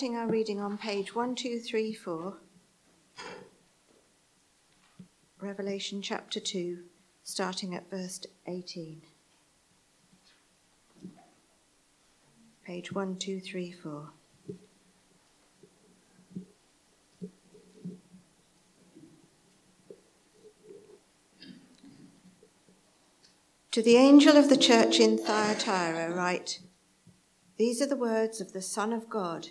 starting our reading on page 1234, Revelation chapter 2, starting at verse 18. Page 1234. To the angel of the church in Thyatira, write These are the words of the Son of God,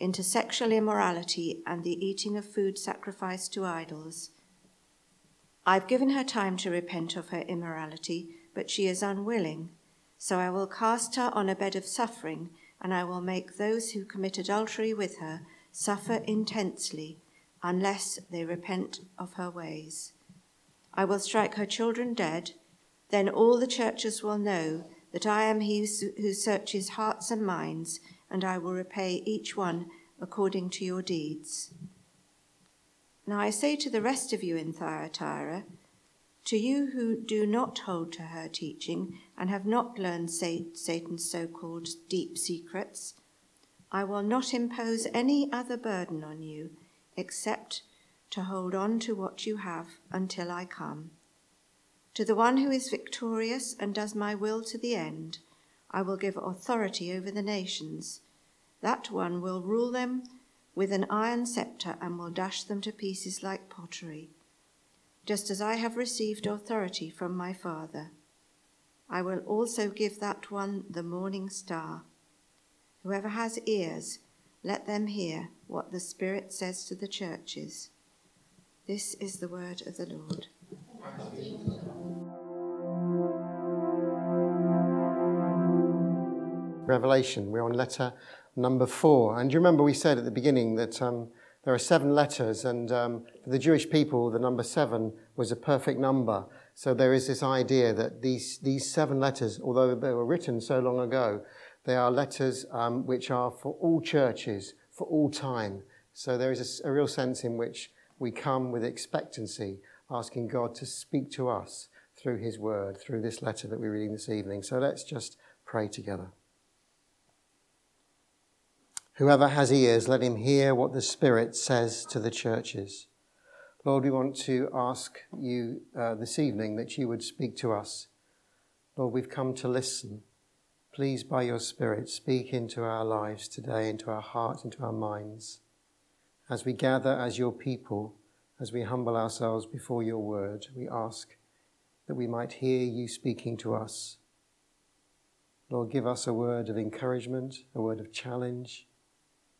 into sexual immorality and the eating of food sacrificed to idols. I've given her time to repent of her immorality, but she is unwilling. So I will cast her on a bed of suffering and I will make those who commit adultery with her suffer intensely unless they repent of her ways. I will strike her children dead, then all the churches will know that I am he who searches hearts and minds, and I will repay each one according to your deeds. Now I say to the rest of you in Thyatira, to you who do not hold to her teaching and have not learned Satan's so called deep secrets, I will not impose any other burden on you except to hold on to what you have until I come. To the one who is victorious and does my will to the end, I will give authority over the nations. That one will rule them with an iron scepter and will dash them to pieces like pottery just as I have received authority from my Father. I will also give that one the morning star. Whoever has ears, let them hear what the Spirit says to the churches. This is the word of the Lord. Revelation, we're on letter number four. And you remember we said at the beginning that um, there are seven letters, and um, for the Jewish people, the number seven was a perfect number. So there is this idea that these, these seven letters, although they were written so long ago, they are letters um, which are for all churches, for all time. So there is a, a real sense in which we come with expectancy, asking God to speak to us through His Word, through this letter that we're reading this evening. So let's just pray together. Whoever has ears, let him hear what the Spirit says to the churches. Lord, we want to ask you uh, this evening that you would speak to us. Lord, we've come to listen. Please, by your Spirit, speak into our lives today, into our hearts, into our minds. As we gather as your people, as we humble ourselves before your word, we ask that we might hear you speaking to us. Lord, give us a word of encouragement, a word of challenge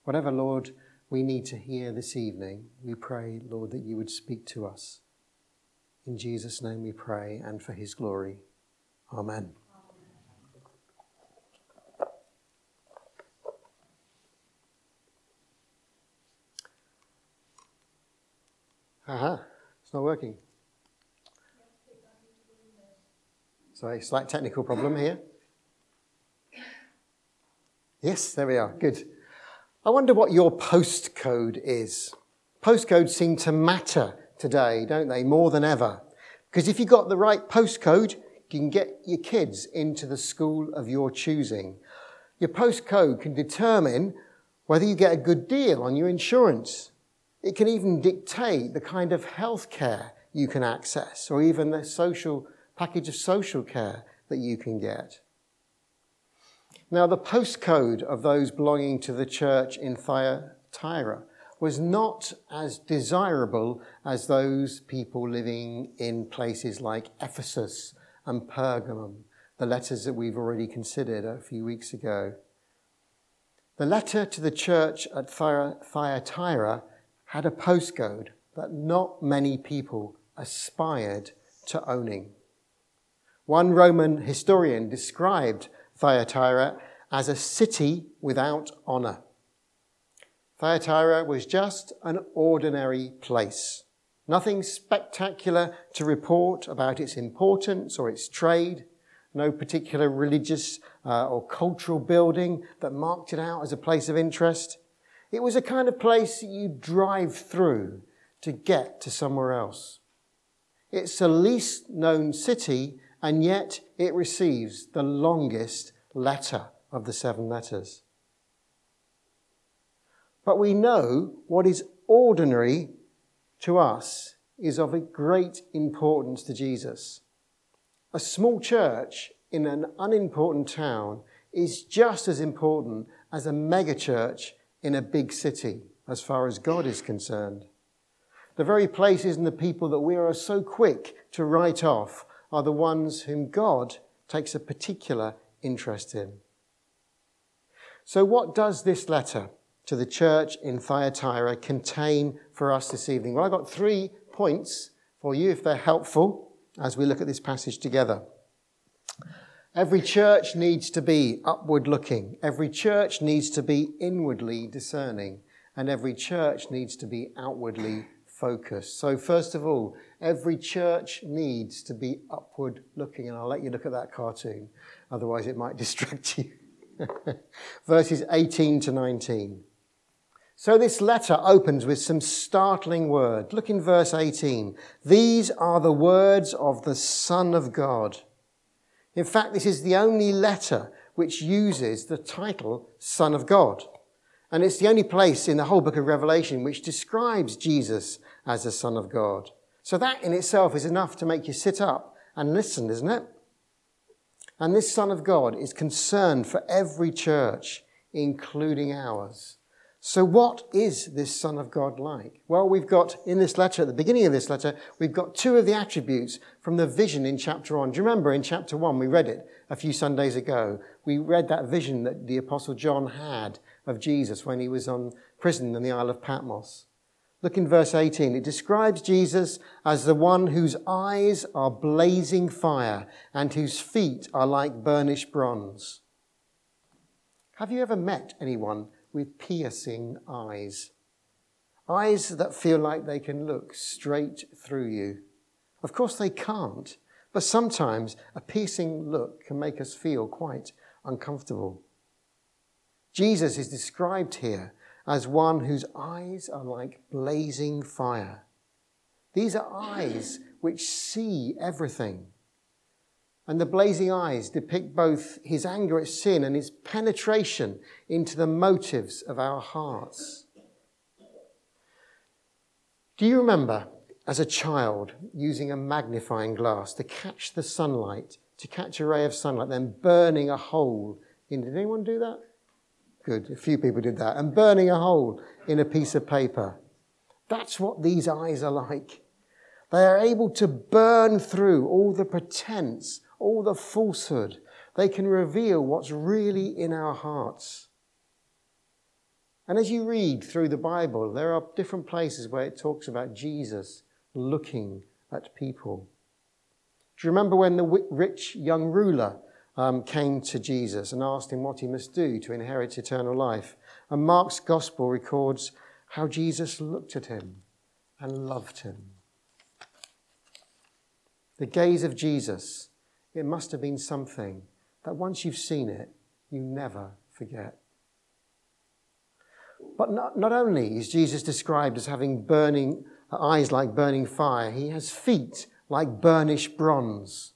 Whatever, Lord, we need to hear this evening, we pray, Lord, that you would speak to us. In Jesus' name we pray and for his glory. Amen. Aha, it's not working. Sorry, slight technical problem here. Yes, there we are. Good. I wonder what your postcode is. Postcodes seem to matter today, don't they, more than ever? Because if you've got the right postcode, you can get your kids into the school of your choosing. Your postcode can determine whether you get a good deal on your insurance. It can even dictate the kind of health care you can access or even the social package of social care that you can get. Now, the postcode of those belonging to the church in Thyatira was not as desirable as those people living in places like Ephesus and Pergamum, the letters that we've already considered a few weeks ago. The letter to the church at Thyatira had a postcode that not many people aspired to owning. One Roman historian described Thyatira as a city without honor. Thyatira was just an ordinary place. Nothing spectacular to report about its importance or its trade. No particular religious uh, or cultural building that marked it out as a place of interest. It was a kind of place you drive through to get to somewhere else. It's the least known city, and yet it receives the longest letter of the seven letters. But we know what is ordinary to us is of a great importance to Jesus. A small church in an unimportant town is just as important as a megachurch in a big city as far as God is concerned. The very places and the people that we are so quick to write off are the ones whom God takes a particular interest in. So, what does this letter to the church in Thyatira contain for us this evening? Well, I've got three points for you if they're helpful as we look at this passage together. Every church needs to be upward looking. Every church needs to be inwardly discerning. And every church needs to be outwardly focused. So, first of all, every church needs to be upward looking. And I'll let you look at that cartoon, otherwise, it might distract you. Verses 18 to 19. So this letter opens with some startling words. Look in verse 18. These are the words of the Son of God. In fact, this is the only letter which uses the title Son of God. And it's the only place in the whole book of Revelation which describes Jesus as the Son of God. So that in itself is enough to make you sit up and listen, isn't it? And this Son of God is concerned for every church, including ours. So, what is this Son of God like? Well, we've got in this letter, at the beginning of this letter, we've got two of the attributes from the vision in chapter 1. Do you remember in chapter 1, we read it a few Sundays ago? We read that vision that the Apostle John had of Jesus when he was on prison in the Isle of Patmos. Look in verse 18. It describes Jesus as the one whose eyes are blazing fire and whose feet are like burnished bronze. Have you ever met anyone with piercing eyes. Eyes that feel like they can look straight through you. Of course, they can't, but sometimes a piercing look can make us feel quite uncomfortable. Jesus is described here as one whose eyes are like blazing fire. These are eyes which see everything. And the blazing eyes depict both his anger at sin and his penetration into the motives of our hearts. Do you remember as a child using a magnifying glass to catch the sunlight, to catch a ray of sunlight, then burning a hole in? Did anyone do that? Good, a few people did that. And burning a hole in a piece of paper. That's what these eyes are like. They are able to burn through all the pretense all the falsehood. They can reveal what's really in our hearts. And as you read through the Bible, there are different places where it talks about Jesus looking at people. Do you remember when the rich young ruler um, came to Jesus and asked him what he must do to inherit eternal life? And Mark's gospel records how Jesus looked at him and loved him. The gaze of Jesus it must have been something that once you've seen it, you never forget. But not, not only is Jesus described as having burning eyes like burning fire, he has feet like burnished bronze.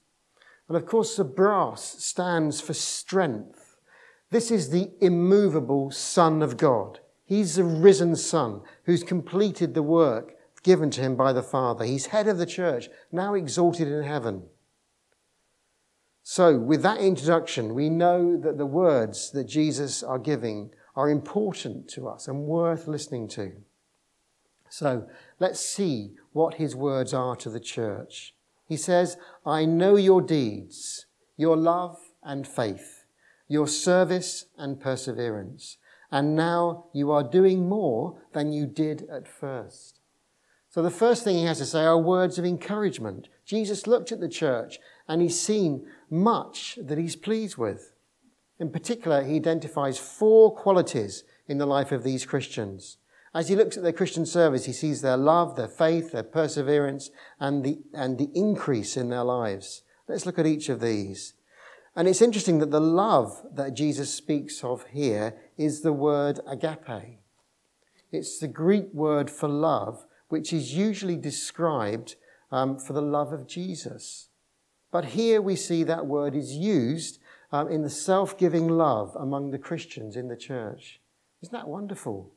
And of course, the brass stands for strength. This is the immovable Son of God. He's the risen Son who's completed the work given to him by the Father. He's head of the church, now exalted in heaven. So, with that introduction, we know that the words that Jesus are giving are important to us and worth listening to. So, let's see what his words are to the church. He says, I know your deeds, your love and faith, your service and perseverance, and now you are doing more than you did at first. So, the first thing he has to say are words of encouragement. Jesus looked at the church and he's seen much that he's pleased with. In particular, he identifies four qualities in the life of these Christians. As he looks at their Christian service, he sees their love, their faith, their perseverance, and the, and the increase in their lives. Let's look at each of these. And it's interesting that the love that Jesus speaks of here is the word agape. It's the Greek word for love, which is usually described um, for the love of Jesus. But here we see that word is used um, in the self giving love among the Christians in the church. Isn't that wonderful?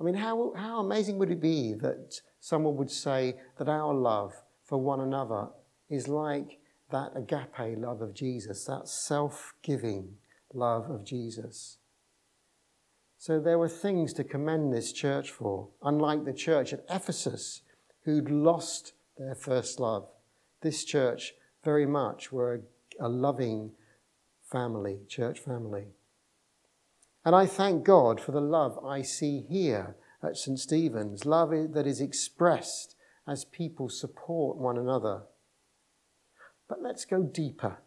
I mean, how, how amazing would it be that someone would say that our love for one another is like that agape love of Jesus, that self giving love of Jesus? So there were things to commend this church for, unlike the church at Ephesus, who'd lost their first love. This church very much were a, a loving family, church family. And I thank God for the love I see here at St. Stephen's, love that is expressed as people support one another. But let's go deeper.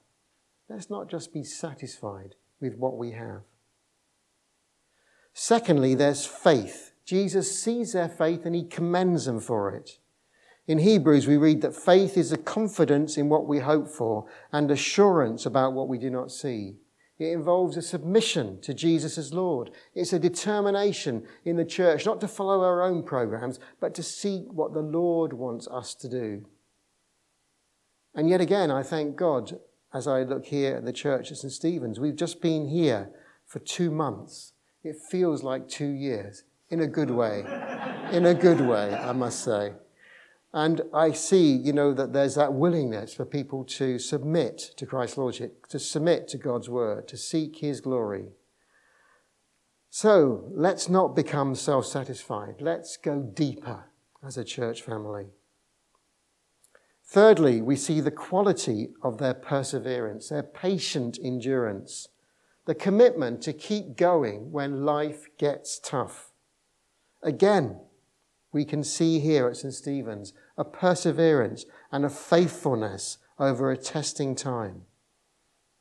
Let's not just be satisfied with what we have. Secondly, there's faith. Jesus sees their faith and he commends them for it. In Hebrews, we read that faith is a confidence in what we hope for and assurance about what we do not see. It involves a submission to Jesus as Lord. It's a determination in the church not to follow our own programs, but to seek what the Lord wants us to do. And yet again, I thank God as I look here at the church at St. Stephen's. We've just been here for two months. It feels like two years in a good way. in a good way, I must say. And I see, you know, that there's that willingness for people to submit to Christ's Lordship, to submit to God's word, to seek his glory. So let's not become self satisfied. Let's go deeper as a church family. Thirdly, we see the quality of their perseverance, their patient endurance the commitment to keep going when life gets tough. Again, we can see here at St. Stephen's a perseverance and a faithfulness over a testing time.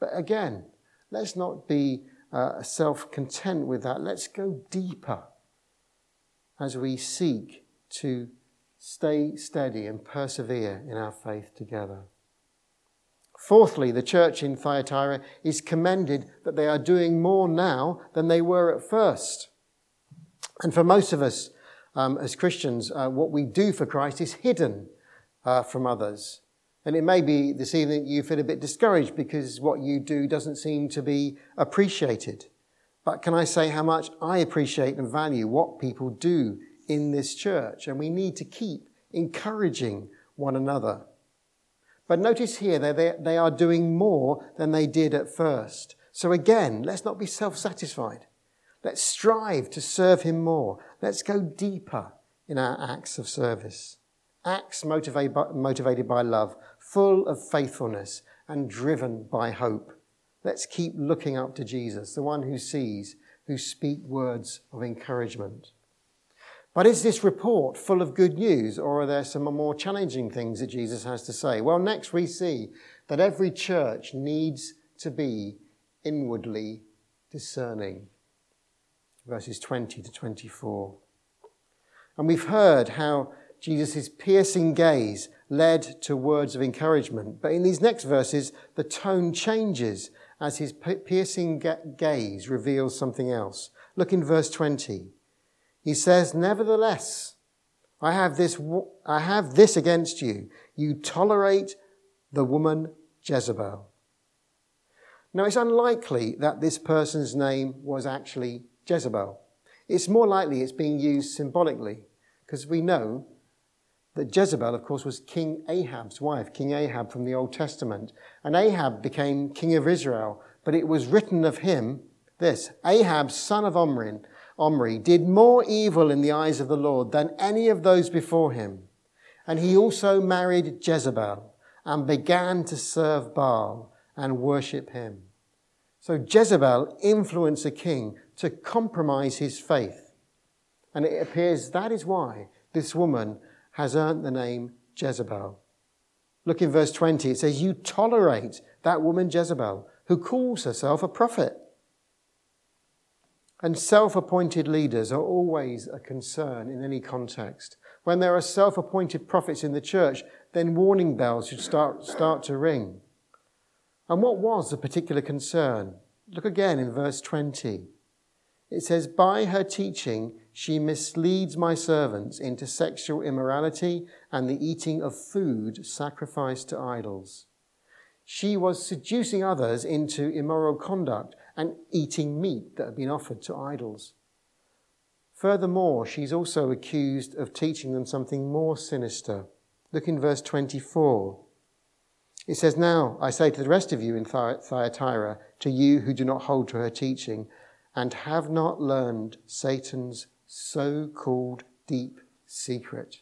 But again, let's not be uh, self content with that. Let's go deeper as we seek to stay steady and persevere in our faith together. Fourthly, the church in Thyatira is commended that they are doing more now than they were at first. And for most of us um, as Christians, uh, what we do for Christ is hidden uh, from others. And it may be this evening you feel a bit discouraged because what you do doesn't seem to be appreciated. But can I say how much I appreciate and value what people do in this church? And we need to keep encouraging one another. But notice here that they are doing more than they did at first. So again, let's not be self satisfied. Let's strive to serve Him more. Let's go deeper in our acts of service. Acts motivated by, motivated by love, full of faithfulness, and driven by hope. Let's keep looking up to Jesus, the one who sees, who speak words of encouragement. But is this report full of good news, or are there some more challenging things that Jesus has to say? Well, next we see that every church needs to be inwardly discerning. Verses 20 to 24. And we've heard how Jesus' piercing gaze led to words of encouragement. But in these next verses, the tone changes as his piercing gaze reveals something else. Look in verse 20. He says, Nevertheless, I have this, I have this against you. You tolerate the woman Jezebel. Now, it's unlikely that this person's name was actually Jezebel. It's more likely it's being used symbolically, because we know that Jezebel, of course, was King Ahab's wife, King Ahab from the Old Testament. And Ahab became king of Israel, but it was written of him this Ahab, son of Omri, Omri, did more evil in the eyes of the Lord than any of those before him. And he also married Jezebel and began to serve Baal and worship him. So Jezebel influenced a king to compromise his faith. And it appears that is why this woman has earned the name Jezebel. Look in verse 20. It says, You tolerate that woman Jezebel, who calls herself a prophet. And self appointed leaders are always a concern in any context. When there are self appointed prophets in the church, then warning bells should start, start to ring. And what was the particular concern? Look again in verse 20. It says, By her teaching, she misleads my servants into sexual immorality and the eating of food sacrificed to idols. She was seducing others into immoral conduct and eating meat that had been offered to idols. Furthermore, she's also accused of teaching them something more sinister. Look in verse 24. It says, Now I say to the rest of you in Thyatira, to you who do not hold to her teaching, and have not learned Satan's so called deep secret.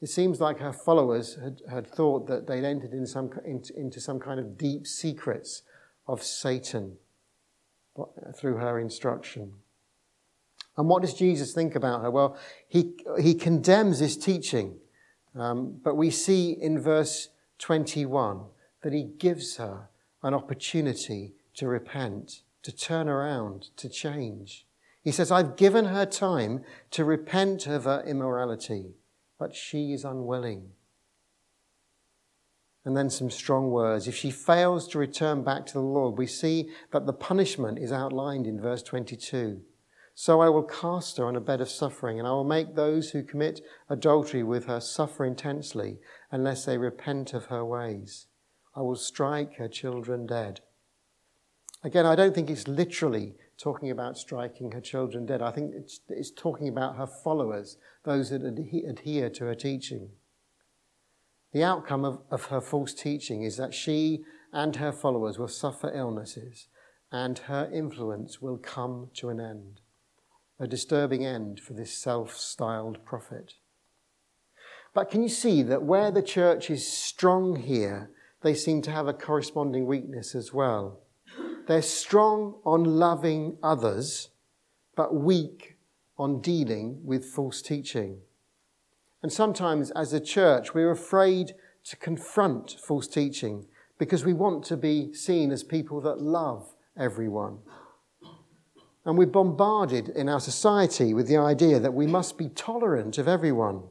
It seems like her followers had, had thought that they'd entered in some, into, into some kind of deep secrets of Satan through her instruction. And what does Jesus think about her? Well, he, he condemns this teaching, um, but we see in verse 21 that he gives her an opportunity to repent, to turn around, to change. He says, I've given her time to repent of her immorality, but she is unwilling. And then some strong words. If she fails to return back to the Lord, we see that the punishment is outlined in verse 22. So I will cast her on a bed of suffering, and I will make those who commit adultery with her suffer intensely unless they repent of her ways. I will strike her children dead. Again, I don't think it's literally talking about striking her children dead. I think it's, it's talking about her followers, those that adhere to her teaching. The outcome of, of her false teaching is that she and her followers will suffer illnesses and her influence will come to an end. A disturbing end for this self styled prophet. But can you see that where the church is strong here, they seem to have a corresponding weakness as well? They're strong on loving others, but weak on dealing with false teaching. And sometimes, as a church, we're afraid to confront false teaching because we want to be seen as people that love everyone. And we're bombarded in our society with the idea that we must be tolerant of everyone.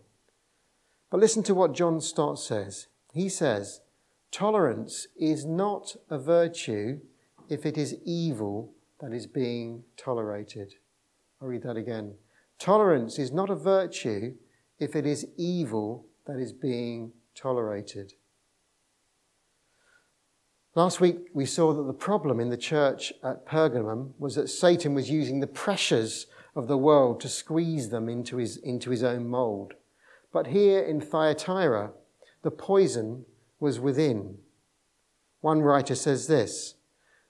But listen to what John Stott says. He says, Tolerance is not a virtue if it is evil that is being tolerated. I'll read that again. Tolerance is not a virtue if it is evil that is being tolerated. Last week, we saw that the problem in the church at Pergamum was that Satan was using the pressures of the world to squeeze them into his, into his own mold. But here in Thyatira, the poison was within. One writer says this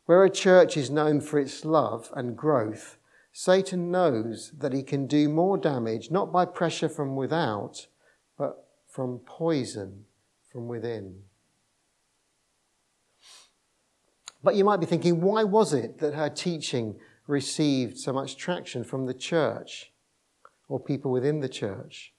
Where a church is known for its love and growth, Satan knows that he can do more damage not by pressure from without, but from poison from within. But you might be thinking, why was it that her teaching received so much traction from the church or people within the church?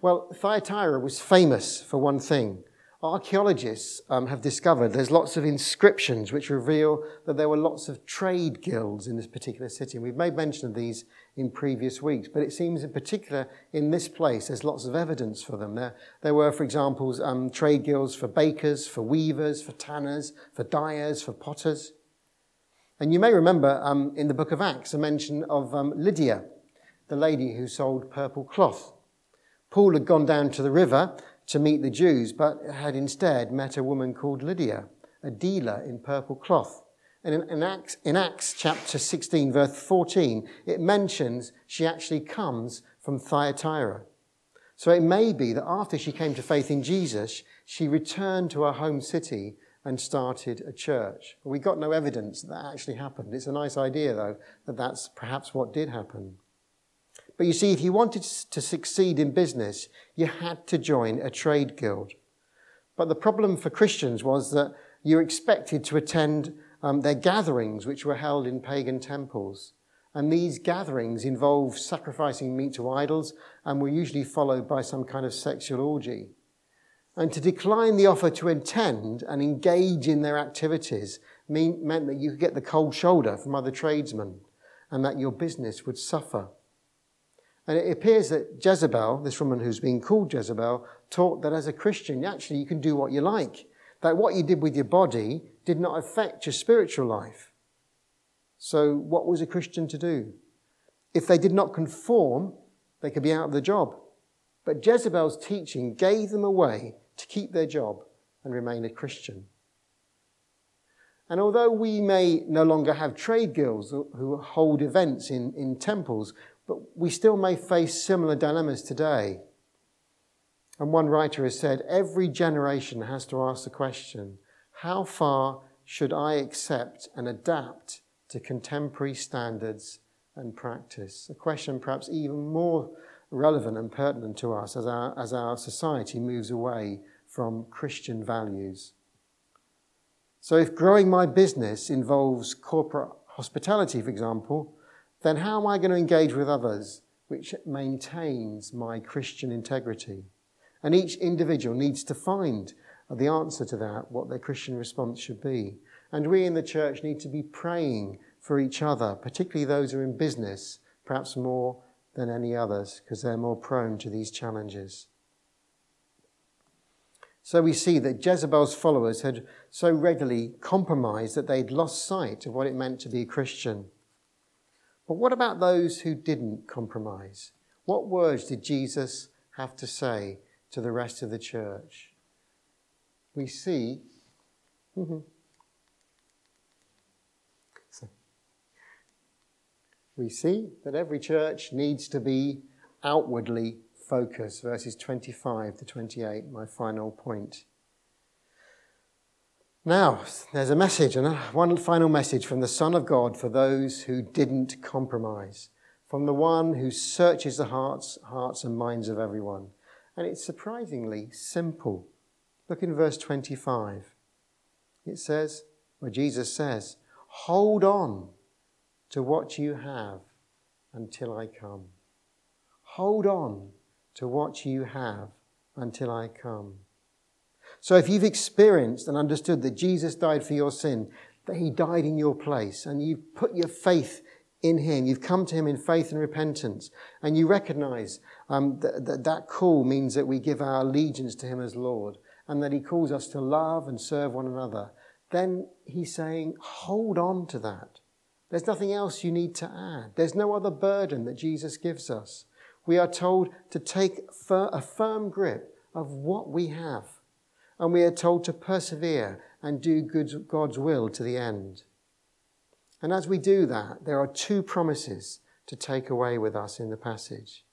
Well, Thyatira was famous for one thing archaeologists um, have discovered there's lots of inscriptions which reveal that there were lots of trade guilds in this particular city. And we've made mention of these in previous weeks, but it seems in particular in this place there's lots of evidence for them. There, there were, for example, um, trade guilds for bakers, for weavers, for tanners, for dyers, for potters. And you may remember um, in the book of Acts a mention of um, Lydia, the lady who sold purple cloth. Paul had gone down to the river to meet the Jews, but had instead met a woman called Lydia, a dealer in purple cloth. And in, in, Acts, in Acts chapter 16, verse 14, it mentions she actually comes from Thyatira. So it may be that after she came to faith in Jesus, she returned to her home city and started a church. We got no evidence that, that actually happened. It's a nice idea, though, that that's perhaps what did happen. But you see, if you wanted to succeed in business, you had to join a trade guild. But the problem for Christians was that you expected to attend um, their gatherings, which were held in pagan temples. And these gatherings involved sacrificing meat to idols and were usually followed by some kind of sexual orgy. And to decline the offer to attend and engage in their activities mean, meant that you could get the cold shoulder from other tradesmen and that your business would suffer. And it appears that Jezebel, this woman who's been called Jezebel, taught that as a Christian, actually you can do what you like. That what you did with your body did not affect your spiritual life. So, what was a Christian to do? If they did not conform, they could be out of the job. But Jezebel's teaching gave them a way to keep their job and remain a Christian. And although we may no longer have trade guilds who hold events in, in temples, but we still may face similar dilemmas today. And one writer has said every generation has to ask the question how far should I accept and adapt to contemporary standards and practice? A question perhaps even more relevant and pertinent to us as our, as our society moves away from Christian values. So, if growing my business involves corporate hospitality, for example, then how am I going to engage with others which maintains my Christian integrity? And each individual needs to find the answer to that, what their Christian response should be. And we in the church need to be praying for each other, particularly those who are in business, perhaps more than any others, because they're more prone to these challenges. So we see that Jezebel's followers had so readily compromised that they'd lost sight of what it meant to be a Christian. But what about those who didn't compromise? What words did Jesus have to say to the rest of the church? We see. Mm-hmm. we see that every church needs to be outwardly focused. Verses 25 to 28, my final point. Now, there's a message, and one final message from the Son of God for those who didn't compromise, from the one who searches the hearts, hearts and minds of everyone. And it's surprisingly simple. Look in verse 25. It says, where Jesus says, Hold on to what you have until I come. Hold on to what you have until I come. So if you've experienced and understood that Jesus died for your sin, that he died in your place, and you've put your faith in him, you've come to him in faith and repentance, and you recognize um, that, that that call means that we give our allegiance to him as Lord, and that he calls us to love and serve one another, then he's saying, hold on to that. There's nothing else you need to add. There's no other burden that Jesus gives us. We are told to take a firm grip of what we have and we are told to persevere and do God's will to the end. And as we do that, there are two promises to take away with us in the passage.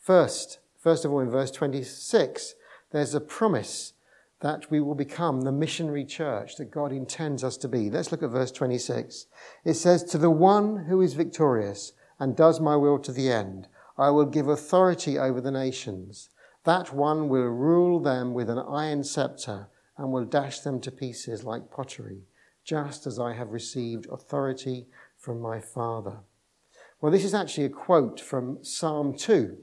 First, first of all, in verse 26, there's a promise that we will become the missionary church that God intends us to be. Let's look at verse 26. It says, To the one who is victorious and does my will to the end, I will give authority over the nations. That one will rule them with an iron scepter and will dash them to pieces like pottery, just as I have received authority from my Father. Well, this is actually a quote from Psalm 2.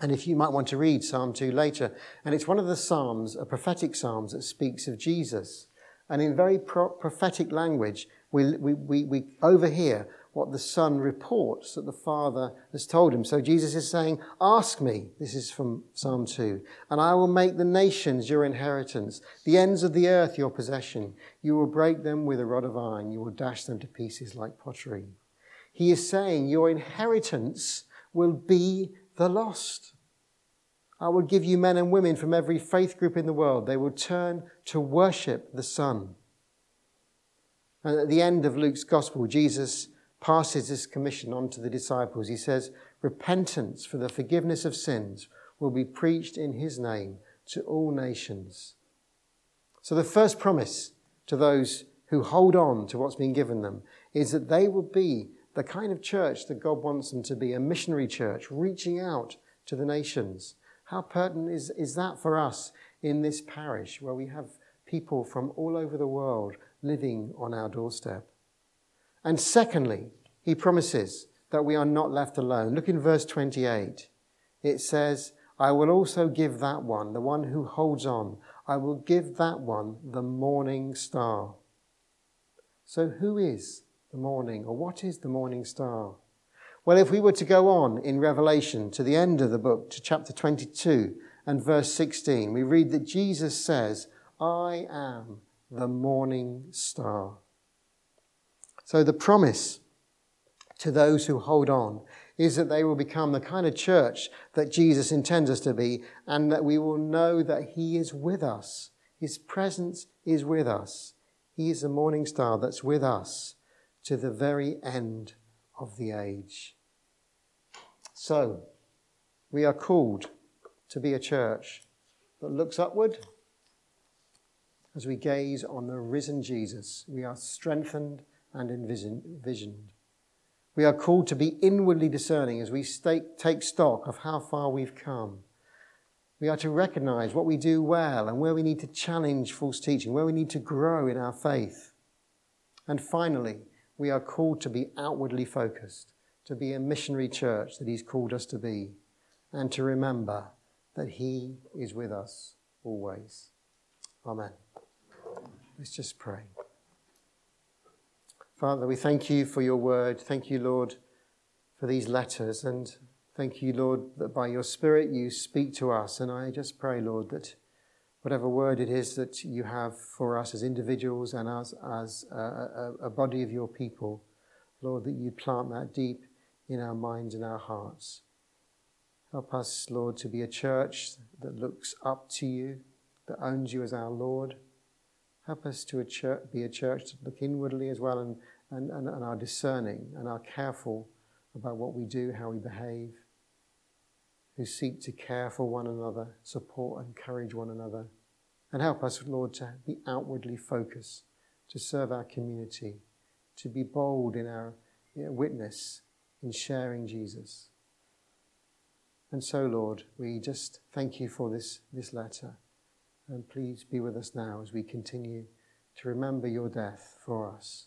And if you might want to read Psalm 2 later, and it's one of the Psalms, a prophetic Psalms that speaks of Jesus. And in very pro- prophetic language, we, we, we, we overhear what the Son reports that the Father has told him. So Jesus is saying, Ask me, this is from Psalm 2, and I will make the nations your inheritance, the ends of the earth your possession. You will break them with a rod of iron, you will dash them to pieces like pottery. He is saying, Your inheritance will be the lost. I will give you men and women from every faith group in the world. They will turn to worship the Son. And at the end of Luke's Gospel, Jesus passes this commission on to the disciples. He says, Repentance for the forgiveness of sins will be preached in his name to all nations. So, the first promise to those who hold on to what's been given them is that they will be the kind of church that God wants them to be a missionary church, reaching out to the nations. How pertinent is, is that for us in this parish where we have people from all over the world living on our doorstep? And secondly, he promises that we are not left alone. Look in verse 28. It says, I will also give that one, the one who holds on, I will give that one the morning star. So, who is the morning? Or what is the morning star? Well, if we were to go on in Revelation to the end of the book, to chapter 22 and verse 16, we read that Jesus says, I am the morning star. So the promise to those who hold on is that they will become the kind of church that Jesus intends us to be, and that we will know that He is with us. His presence is with us. He is the morning star that's with us to the very end of the age. So, we are called to be a church that looks upward as we gaze on the risen Jesus. We are strengthened and envisioned. We are called to be inwardly discerning as we take stock of how far we've come. We are to recognize what we do well and where we need to challenge false teaching, where we need to grow in our faith. And finally, we are called to be outwardly focused, to be a missionary church that He's called us to be, and to remember that He is with us always. Amen. Let's just pray. Father, we thank you for your word. Thank you, Lord, for these letters. And thank you, Lord, that by your Spirit you speak to us. And I just pray, Lord, that whatever word it is that you have for us as individuals and as, as a, a, a body of your people, Lord, that you plant that deep in our minds and our hearts. Help us, Lord, to be a church that looks up to you, that owns you as our Lord Help us to a church, be a church to look inwardly as well and, and, and, and are discerning and are careful about what we do, how we behave, who seek to care for one another, support, and encourage one another. And help us, Lord, to be outwardly focused, to serve our community, to be bold in our you know, witness in sharing Jesus. And so, Lord, we just thank you for this, this letter. And please be with us now as we continue to remember your death for us.